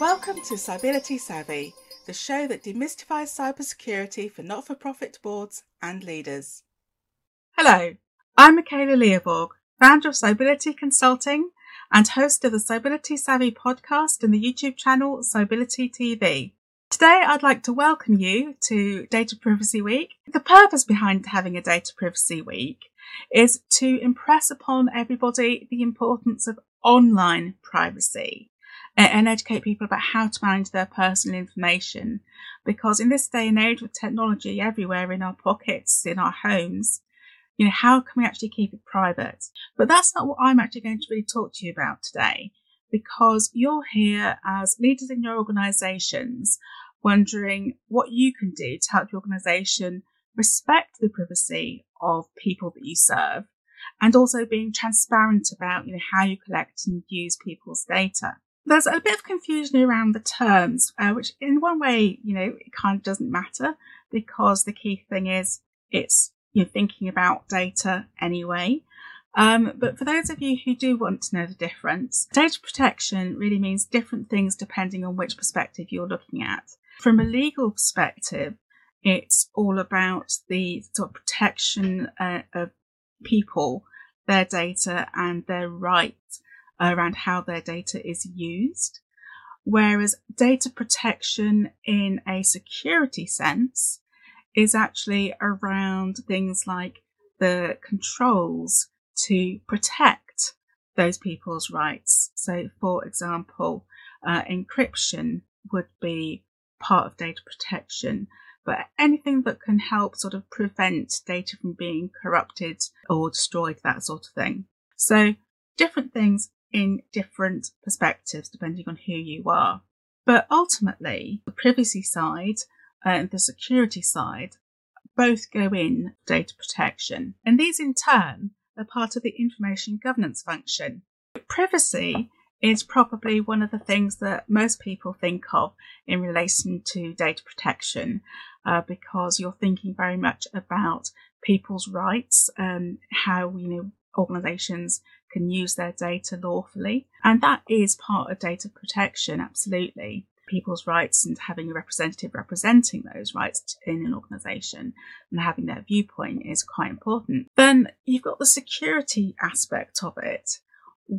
Welcome to Cybility Savvy, the show that demystifies cybersecurity for not for profit boards and leaders. Hello, I'm Michaela Leoborg, founder of Cybility Consulting and host of the Cybility Savvy podcast and the YouTube channel Cybility TV. Today, I'd like to welcome you to Data Privacy Week. The purpose behind having a Data Privacy Week is to impress upon everybody the importance of online privacy and educate people about how to manage their personal information. Because in this day and age with technology everywhere in our pockets, in our homes, you know, how can we actually keep it private? But that's not what I'm actually going to really talk to you about today because you're here as leaders in your organizations wondering what you can do to help your organization respect the privacy of people that you serve and also being transparent about you know how you collect and use people's data there's a bit of confusion around the terms uh, which in one way you know it kind of doesn't matter because the key thing is it's you know thinking about data anyway um, but for those of you who do want to know the difference, data protection really means different things depending on which perspective you're looking at. From a legal perspective, it's all about the sort of protection uh, of people, their data, and their rights around how their data is used. Whereas data protection in a security sense is actually around things like the controls to protect those people's rights. So, for example, uh, encryption would be part of data protection, but anything that can help sort of prevent data from being corrupted or destroyed, that sort of thing. So, different things in different perspectives depending on who you are. But ultimately, the privacy side and the security side both go in data protection. And these in turn are part of the information governance function. Privacy is probably one of the things that most people think of in relation to data protection uh, because you're thinking very much about people's rights and how you know organizations can use their data lawfully. And that is part of data protection absolutely. People's rights and having a representative representing those rights in an organization and having their viewpoint is quite important. Then you've got the security aspect of it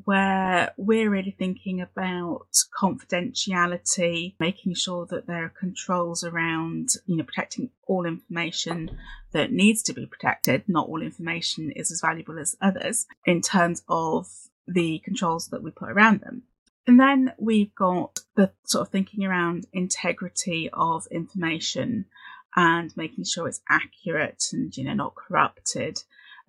where we're really thinking about confidentiality, making sure that there are controls around, you know, protecting all information that needs to be protected. Not all information is as valuable as others in terms of the controls that we put around them. And then we've got the sort of thinking around integrity of information and making sure it's accurate and, you know, not corrupted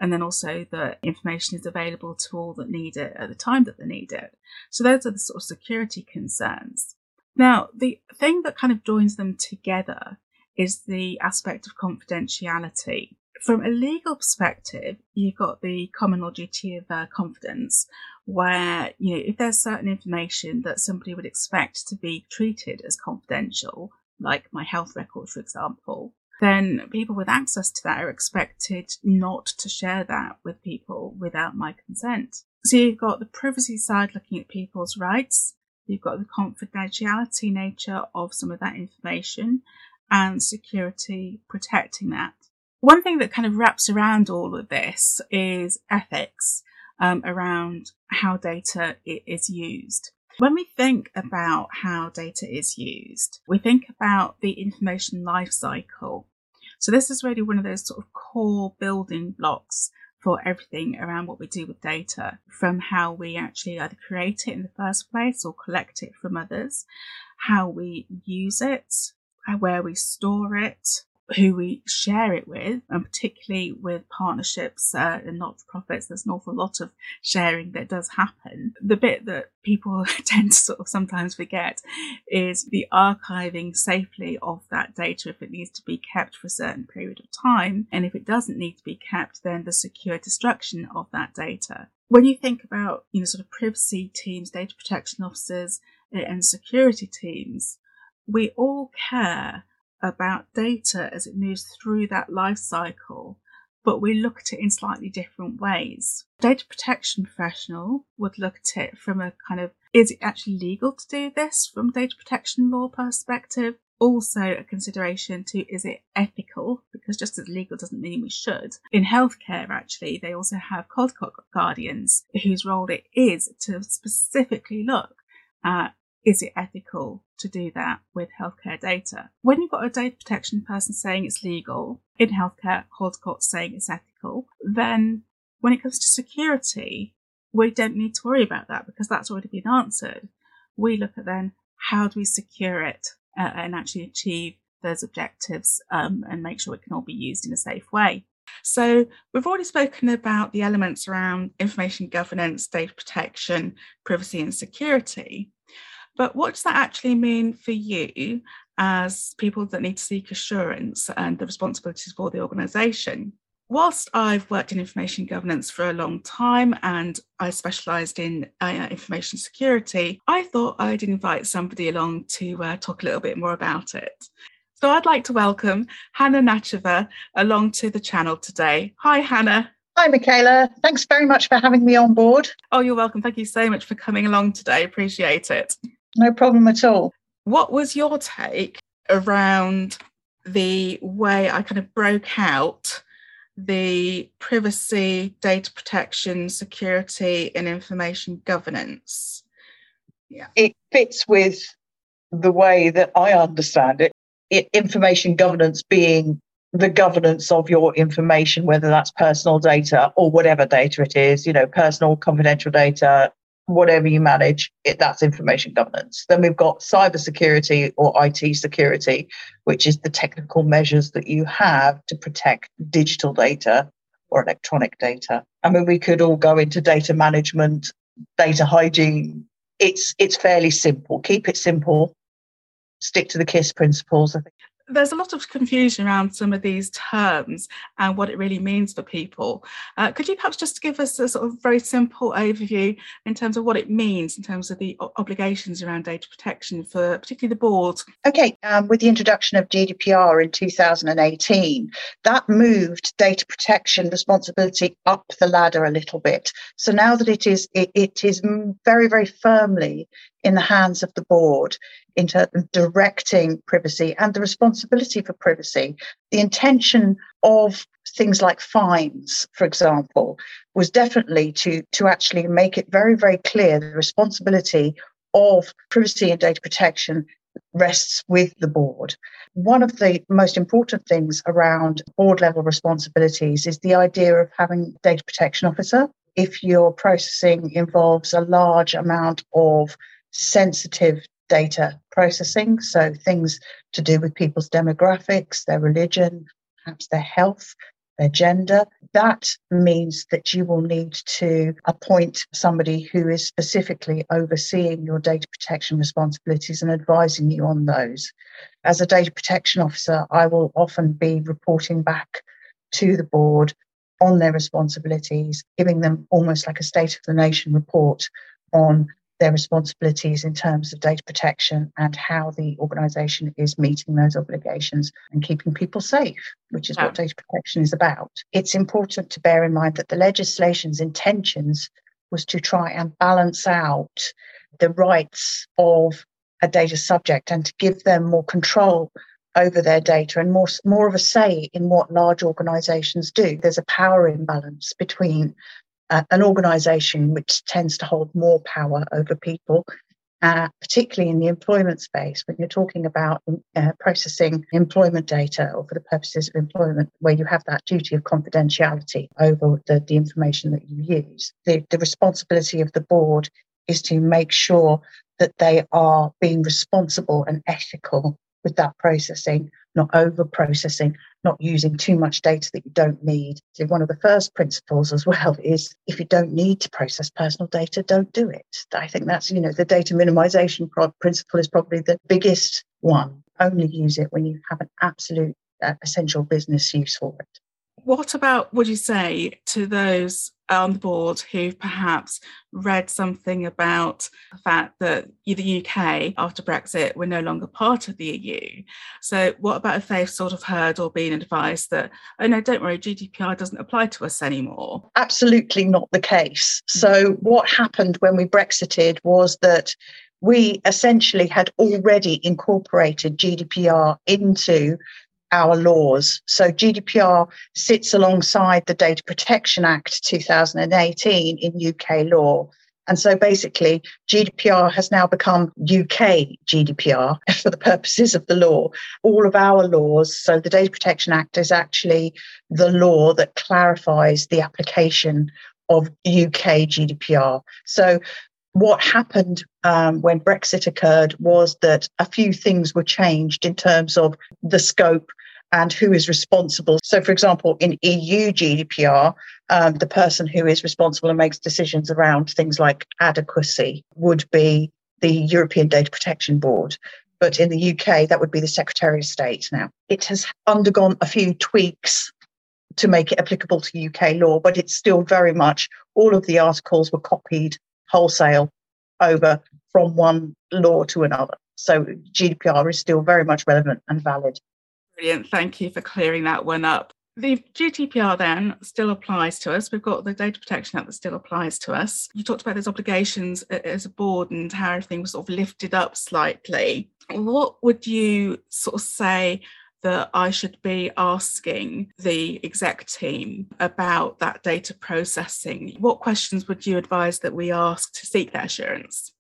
and then also that information is available to all that need it at the time that they need it. So those are the sort of security concerns. Now, the thing that kind of joins them together is the aspect of confidentiality. From a legal perspective, you've got the common law duty of uh, confidence, where you know if there's certain information that somebody would expect to be treated as confidential, like my health record, for example, then people with access to that are expected not to share that with people without my consent. So you've got the privacy side looking at people's rights, you've got the confidentiality nature of some of that information, and security protecting that. One thing that kind of wraps around all of this is ethics um, around how data is used. When we think about how data is used, we think about the information lifecycle so this is really one of those sort of core building blocks for everything around what we do with data, from how we actually either create it in the first place or collect it from others, how we use it, where we store it, who we share it with, and particularly with partnerships uh, and not for profits, there's an awful lot of sharing that does happen. The bit that people tend to sort of sometimes forget is the archiving safely of that data if it needs to be kept for a certain period of time. And if it doesn't need to be kept, then the secure destruction of that data. When you think about, you know, sort of privacy teams, data protection officers, and security teams, we all care about data as it moves through that life cycle but we look at it in slightly different ways. Data protection professional would look at it from a kind of is it actually legal to do this from data protection law perspective? Also, a consideration to is it ethical? Because just as legal doesn't mean we should. In healthcare, actually, they also have Caldecott guardians whose role it is to specifically look at is it ethical to do that with healthcare data? When you've got a data protection person saying it's legal, in healthcare, Caldecott saying it's ethical, then when it comes to security, we don't need to worry about that because that's already been answered. We look at then how do we secure it uh, and actually achieve those objectives um, and make sure it can all be used in a safe way. So, we've already spoken about the elements around information governance, data protection, privacy, and security. But what does that actually mean for you as people that need to seek assurance and the responsibilities for the organisation? Whilst I've worked in information governance for a long time and I specialised in uh, information security, I thought I'd invite somebody along to uh, talk a little bit more about it. So I'd like to welcome Hannah Nacheva along to the channel today. Hi, Hannah. Hi, Michaela. Thanks very much for having me on board. Oh, you're welcome. Thank you so much for coming along today. Appreciate it. No problem at all. What was your take around the way I kind of broke out the privacy, data protection, security, and information governance? Yeah. It fits with the way that I understand it. it information governance being the governance of your information, whether that's personal data or whatever data it is, you know, personal confidential data, whatever you manage, it, that's information governance. Then we've got cybersecurity or IT security, which is the technical measures that you have to protect digital data or electronic data. I mean, we could all go into data management, data hygiene. It's it's fairly simple. Keep it simple. Stick to the KISS principles. I think there's a lot of confusion around some of these terms and what it really means for people. Uh, could you perhaps just give us a sort of very simple overview in terms of what it means in terms of the obligations around data protection for particularly the board? Okay, um, with the introduction of GDPR in 2018, that moved data protection responsibility up the ladder a little bit. So now that it is, it, it is very, very firmly in the hands of the board in terms of directing privacy and the responsibility for privacy. The intention of things like fines, for example, was definitely to, to actually make it very, very clear the responsibility of privacy and data protection rests with the board. One of the most important things around board level responsibilities is the idea of having data protection officer. If your processing involves a large amount of sensitive data processing. So things to do with people's demographics, their religion, perhaps their health, their gender. That means that you will need to appoint somebody who is specifically overseeing your data protection responsibilities and advising you on those. As a data protection officer, I will often be reporting back to the board on their responsibilities, giving them almost like a state of the nation report on their responsibilities in terms of data protection and how the organisation is meeting those obligations and keeping people safe, which is what data protection is about. It's important to bear in mind that the legislation's intentions was to try and balance out the rights of a data subject and to give them more control over their data and more more of a say in what large organizations do there's a power imbalance between an organization which tends to hold more power over people, uh, particularly in the employment space, when you're talking about uh, processing employment data or for the purposes of employment, where you have that duty of confidentiality over the, the information that you use. The, the responsibility of the board is to make sure that they are being responsible and ethical with that processing, not over processing, not using too much data that you don't need. So one of the first principles as well is if you don't need to process personal data, don't do it. I think that's, you know, the data minimization principle is probably the biggest one. Only use it when you have an absolute uh, essential business use for it. What about, would you say, to those on the board who perhaps read something about the fact that the UK, after Brexit, we're no longer part of the EU. So, what about if they've sort of heard or been advised that, oh no, don't worry, GDPR doesn't apply to us anymore? Absolutely not the case. Mm. So, what happened when we Brexited was that we essentially had already incorporated GDPR into our laws. So GDPR sits alongside the Data Protection Act 2018 in UK law. And so basically, GDPR has now become UK GDPR for the purposes of the law. All of our laws, so the Data Protection Act is actually the law that clarifies the application of UK GDPR. So what happened um, when Brexit occurred was that a few things were changed in terms of the scope and who is responsible. So, for example, in EU GDPR, um, the person who is responsible and makes decisions around things like adequacy would be the European Data Protection Board. But in the UK, that would be the Secretary of State now. It has undergone a few tweaks to make it applicable to UK law, but it's still very much all of the articles were copied wholesale over from one law to another. So GDPR is still very much relevant and valid. Brilliant. Thank you for clearing that one up. The GDPR then still applies to us. We've got the Data Protection Act that still applies to us. You talked about those obligations as a board and how everything was sort of lifted up slightly. What would you sort of say that I should be asking the exec team about that data processing? What questions would you advise that we ask to seek that assurance?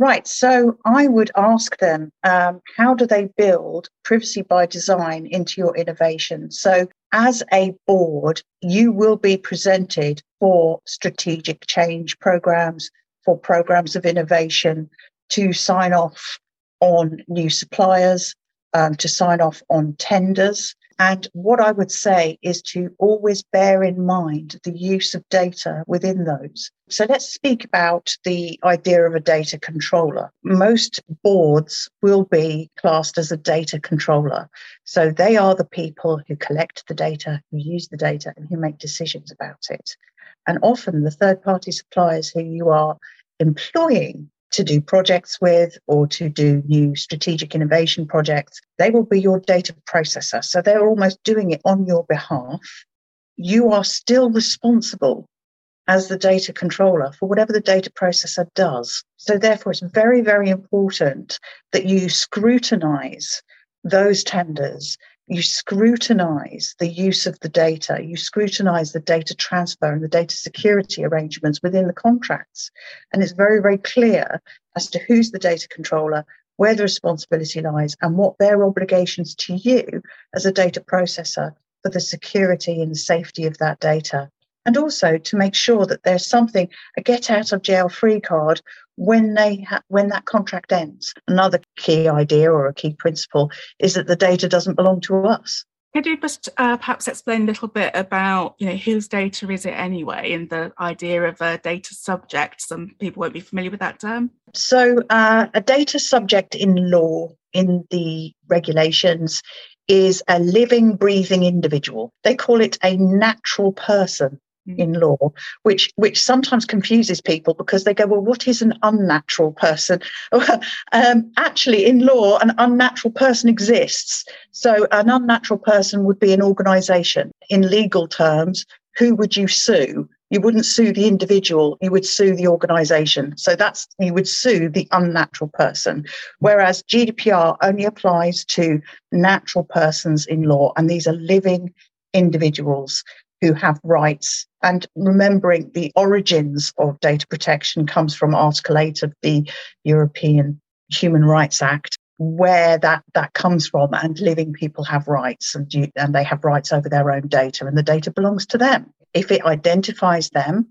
Right. So I would ask them, um, how do they build privacy by design into your innovation? So as a board, you will be presented for strategic change programs, for programs of innovation to sign off on new suppliers, um, to sign off on tenders, and what I would say is to always bear in mind the use of data within those. So let's speak about the idea of a data controller. Most boards will be classed as a data controller. So they are the people who collect the data, who use the data, and who make decisions about it. And often the third party suppliers who you are employing to do projects with or to do new strategic innovation projects, they will be your data processor. So they're almost doing it on your behalf. You are still responsible as the data controller for whatever the data processor does. So therefore, it's very, very important that you scrutinize those tenders you scrutinize the use of the data, you scrutinize the data transfer and the data security arrangements within the contracts. And it's very, very clear as to who's the data controller, where the responsibility lies, and what their obligations to you as a data processor for the security and safety of that data and also to make sure that there's something a get out of jail free card when they ha- when that contract ends another key idea or a key principle is that the data doesn't belong to us could you just uh, perhaps explain a little bit about, you know, whose data is it anyway, and the idea of a data subject? Some people won't be familiar with that term. So, uh, a data subject in law, in the regulations, is a living, breathing individual. They call it a natural person. In law, which which sometimes confuses people because they go, well, what is an unnatural person? um, actually, in law, an unnatural person exists. So an unnatural person would be an organisation. In legal terms, who would you sue? You wouldn't sue the individual, you would sue the organisation. So that's you would sue the unnatural person. Whereas GDPR only applies to natural persons in law, and these are living individuals who have rights. And remembering the origins of data protection comes from Article 8 of the European Human Rights Act, where that, that comes from. And living people have rights and, you, and they have rights over their own data, and the data belongs to them. If it identifies them,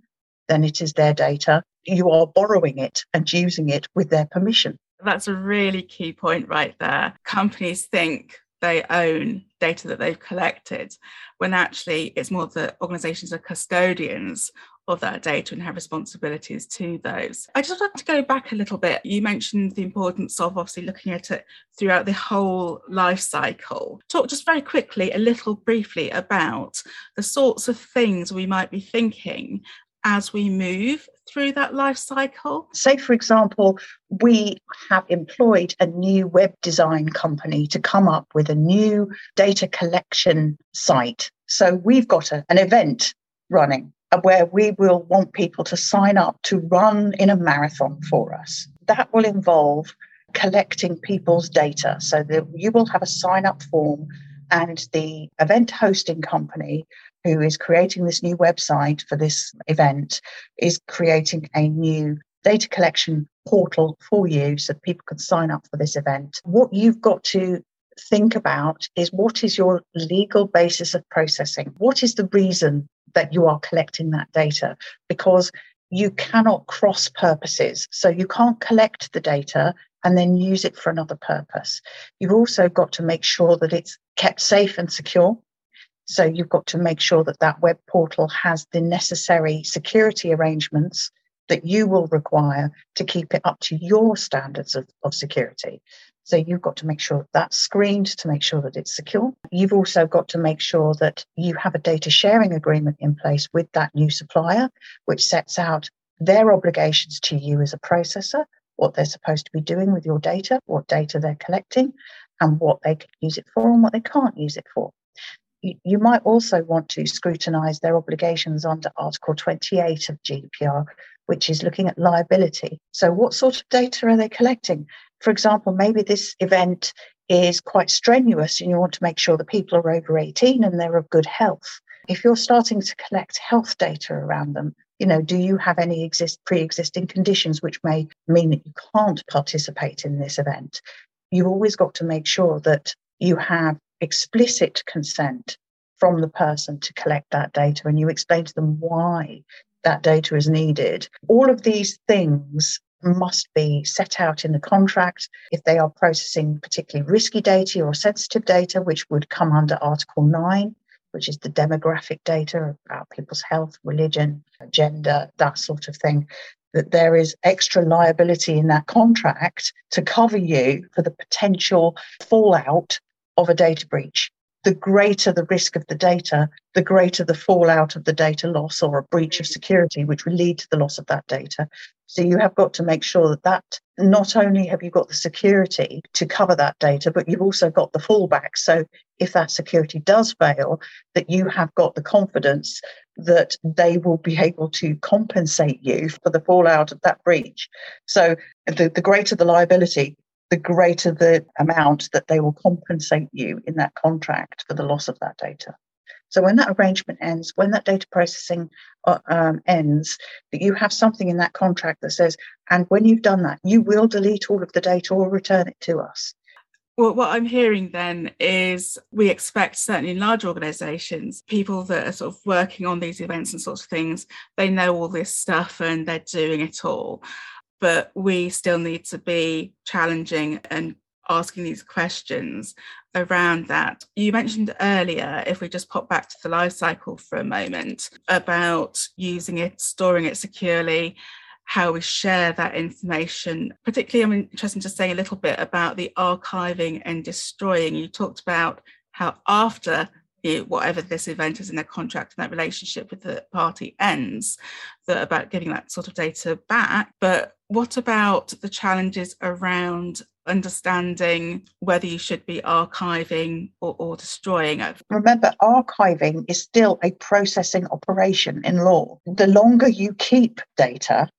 then it is their data. You are borrowing it and using it with their permission. That's a really key point right there. Companies think they own data that they've collected, when actually it's more the organizations are custodians of that data and have responsibilities to those. I just want to go back a little bit. You mentioned the importance of obviously looking at it throughout the whole life cycle. Talk just very quickly, a little briefly about the sorts of things we might be thinking as we move through that life cycle? Say, for example, we have employed a new web design company to come up with a new data collection site. So we've got a, an event running uh, where we will want people to sign up to run in a marathon for us. That will involve collecting people's data so that you will have a sign up form and the event hosting company who is creating this new website for this event is creating a new data collection portal for you so that people can sign up for this event. What you've got to think about is what is your legal basis of processing? What is the reason that you are collecting that data? Because you cannot cross purposes. So you can't collect the data and then use it for another purpose. You've also got to make sure that it's kept safe and secure. So you've got to make sure that that web portal has the necessary security arrangements that you will require to keep it up to your standards of, of security. So you've got to make sure that that's screened to make sure that it's secure. You've also got to make sure that you have a data sharing agreement in place with that new supplier, which sets out their obligations to you as a processor, what they're supposed to be doing with your data, what data they're collecting, and what they can use it for and what they can't use it for. You, might also want to scrutinise their obligations under Article 28 of GDPR, which is looking at liability. So, what sort of data are they collecting? For example, maybe this event is quite strenuous and you want to make sure that people are over 18 and they're of good health. If you're starting to collect health data around them, you know, do you have any exist pre-existing conditions which may mean that you can't participate in this event? You've always got to make sure that you have explicit consent from the person to collect that data and you explain to them why that data is needed. All of these things must be set out in the contract if they are processing particularly risky data or sensitive data, which would come under Article 9, which is the demographic data about people's health, religion, gender, that sort of thing. That there is extra liability in that contract to cover you for the potential fallout of a data breach the greater the risk of the data, the greater the fallout of the data loss or a breach of security, which will lead to the loss of that data. So you have got to make sure that that not only have you got the security to cover that data, but you've also got the fallback. So if that security does fail, that you have got the confidence that they will be able to compensate you for the fallout of that breach. So the, the greater the liability, the greater the amount that they will compensate you in that contract for the loss of that data. So when that arrangement ends, when that data processing uh, um, ends, that you have something in that contract that says, and when you've done that, you will delete all of the data or return it to us. Well, what I'm hearing then is we expect certainly in large organizations, people that are sort of working on these events and sorts of things, they know all this stuff and they're doing it all but we still need to be challenging and asking these questions around that. You mentioned earlier, if we just pop back to the life cycle for a moment, about using it, storing it securely, how we share that information. Particularly, I'm interested in just saying a little bit about the archiving and destroying. You talked about how after know, whatever this event is in their contract and that relationship with the party ends, that about giving that sort of data back. But what about the challenges around understanding whether you should be archiving or, or destroying it? Remember, archiving is still a processing operation in law. The longer you keep data,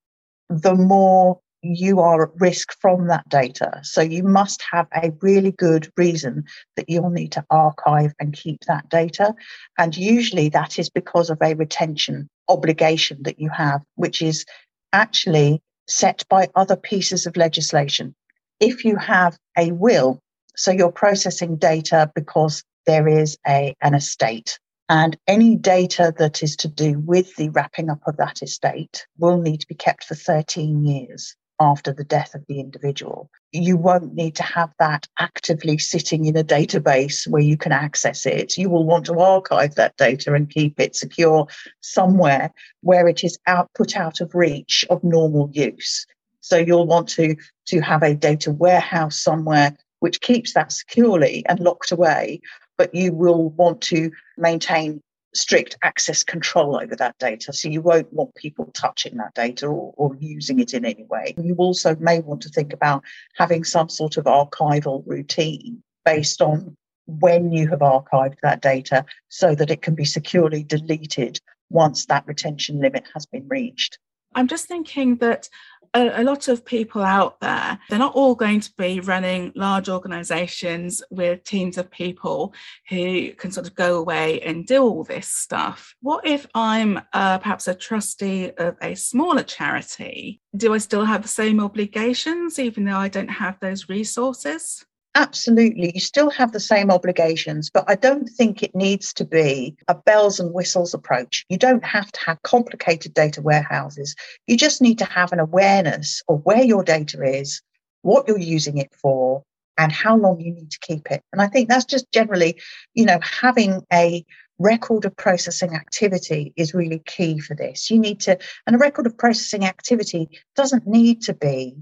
the more you are at risk from that data. So you must have a really good reason that you'll need to archive and keep that data. And usually that is because of a retention obligation that you have, which is actually set by other pieces of legislation. If you have a will, so you're processing data because there is a, an estate, and any data that is to do with the wrapping up of that estate will need to be kept for 13 years. After the death of the individual. You won't need to have that actively sitting in a database where you can access it. You will want to archive that data and keep it secure somewhere where it is out, put out of reach of normal use. So you'll want to, to have a data warehouse somewhere which keeps that securely and locked away, but you will want to maintain strict access control over that data. So you won't want people touching that data or, or, using it in any way. You also may want to think about having some sort of archival routine based on when you have archived that data so that it can be securely deleted once that retention limit has been reached. I'm just thinking that a, a, lot of people out there, they're not all going to be running large organizations with teams of people who can sort of go away and do all this stuff. What if I'm uh, perhaps a trustee of a smaller charity? Do I still have the same obligations, even though I don't have those resources? Absolutely. You still have the same obligations, but I don't think it needs to be a bells and whistles approach. You don't have to have complicated data warehouses. You just need to have an awareness of where your data is, what you're using it for, and how long you need to keep it. And I think that's just generally, you know, having a record of processing activity is really key for this. You need to, and a record of processing activity doesn't need to be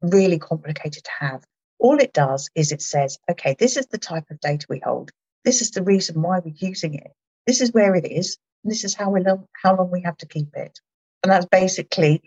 really complicated to have. All it does is it says, okay, this is the type of data we hold. This is the reason why we're using it. This is where it is. This is how we long, how long we have to keep it. And that's basically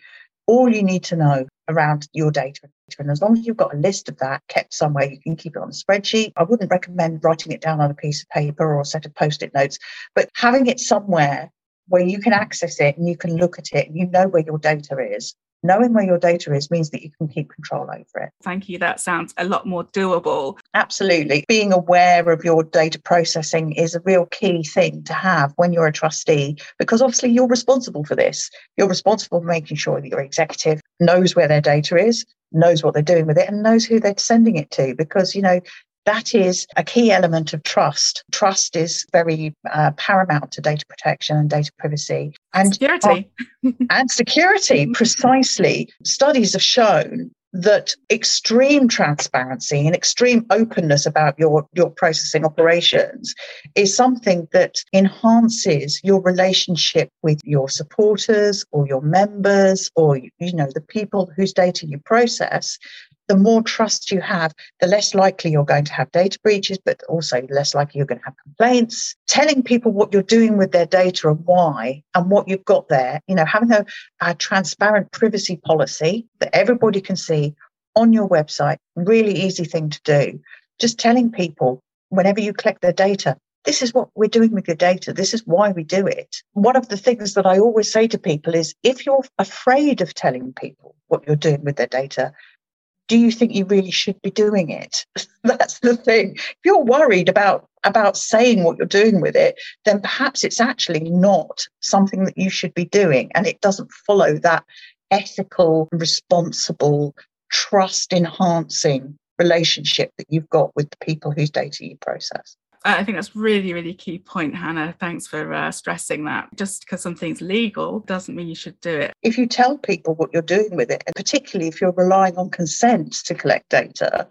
all you need to know around your data. And as long as you've got a list of that kept somewhere, you can keep it on a spreadsheet. I wouldn't recommend writing it down on a piece of paper or a set of post it notes, but having it somewhere where you can access it and you can look at it and you know where your data is knowing where your data is means that you can keep control over it. Thank you. That sounds a lot more doable. Absolutely. Being aware of your data processing is a real key thing to have when you're a trustee, because obviously you're responsible for this. You're responsible for making sure that your executive knows where their data is, knows what they're doing with it, and knows who they're sending it to. Because, you know, that is a key element of trust. Trust is very uh, paramount to data protection and data privacy. And security. and security, precisely. Studies have shown that extreme transparency and extreme openness about your, your processing operations is something that enhances your relationship with your supporters or your members or you know the people whose data you process the more trust you have, the less likely you're going to have data breaches, but also less likely you're going to have complaints. Telling people what you're doing with their data and why and what you've got there, you know, having a, a transparent privacy policy that everybody can see on your website, really easy thing to do. Just telling people whenever you collect their data, this is what we're doing with your data. This is why we do it. One of the things that I always say to people is if you're afraid of telling people what you're doing with their data, do you think you really should be doing it? That's the thing. If you're worried about about saying what you're doing with it, then perhaps it's actually not something that you should be doing, and it doesn't follow that ethical, responsible, trust enhancing relationship that you've got with the people whose data you process. I think that's really, really key point, Hannah. Thanks for uh, stressing that. Just because something's legal doesn't mean you should do it. If you tell people what you're doing with it, and particularly if you're relying on consent to collect data,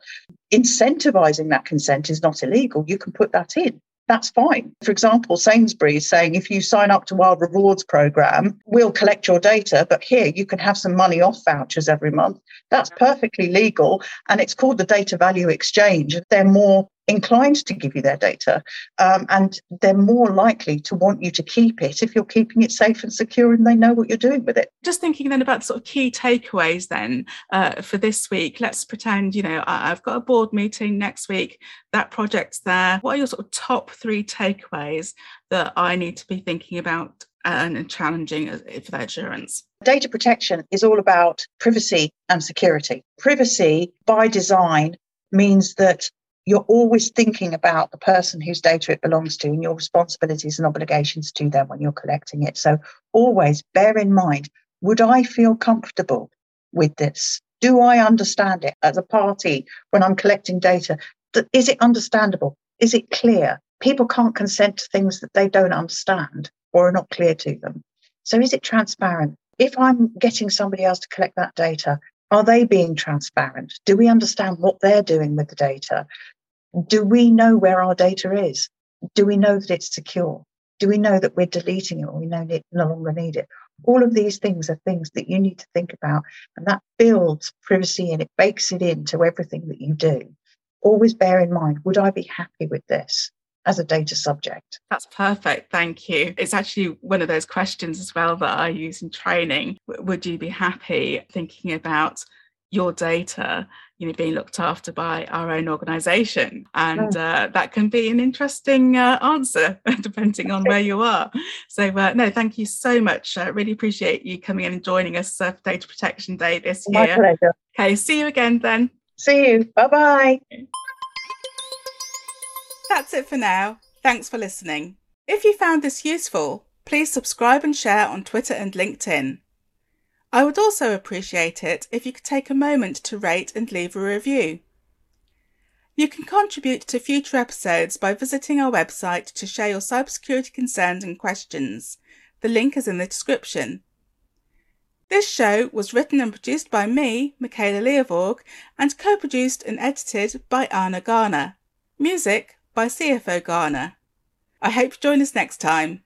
incentivizing that consent is not illegal. You can put that in that's fine. For example, Sainsbury's saying if you sign up to our rewards program, we'll collect your data, but here you can have some money off vouchers every month. That's perfectly legal. And it's called the data value exchange. They're more inclined to give you their data um, and they're more likely to want you to keep it if you're keeping it safe and secure and they know what you're doing with it. Just thinking then about sort of key takeaways then uh, for this week. Let's pretend you know i've got a board meeting next week. That project's there. What are your sort of top three takeaways that i need to be thinking about and challenging for their assurance? Data protection is all about privacy and security. Privacy by design means that you're always thinking about the person whose data it belongs to and your responsibilities and obligations to them when you're collecting it. So always bear in mind would I feel comfortable with this? Do I understand it as a party when I'm collecting data? Is it understandable? Is it clear? People can't consent to things that they don't understand or are not clear to them. So is it transparent? If I'm getting somebody else to collect that data, Are they being transparent? Do we understand what they're doing with the data? Do we know where our data is? Do we know that it's secure? Do we know that we're deleting it or we no, no longer need it? All of these things are things that you need to think about, and that builds privacy and it bakes it into everything that you do. Always bear in mind would I be happy with this? as a data subject. That's perfect. Thank you. It's actually one of those questions as well that I use in training. Would you be happy thinking about your data you know being looked after by our own organization. And uh, that can be an interesting uh, answer depending on where you are. So uh, no thank you so much. Uh, really appreciate you coming in and joining us uh, for data protection day this My year. pleasure. okay see you again then. See you. Bye bye that's it for now. Thanks for listening. If you found this useful please subscribe and share on twitter and linkedin I would also appreciate it if you could take a moment to rate and leave a review. You can contribute to future episodes by visiting our website to share your cybersecurity concerns and questions. The link is in the description. This show was written and produced by me, Michaela Leovorg, and co-produced and edited by Anna Garner. Music by CFO Garner. I hope you join us next time.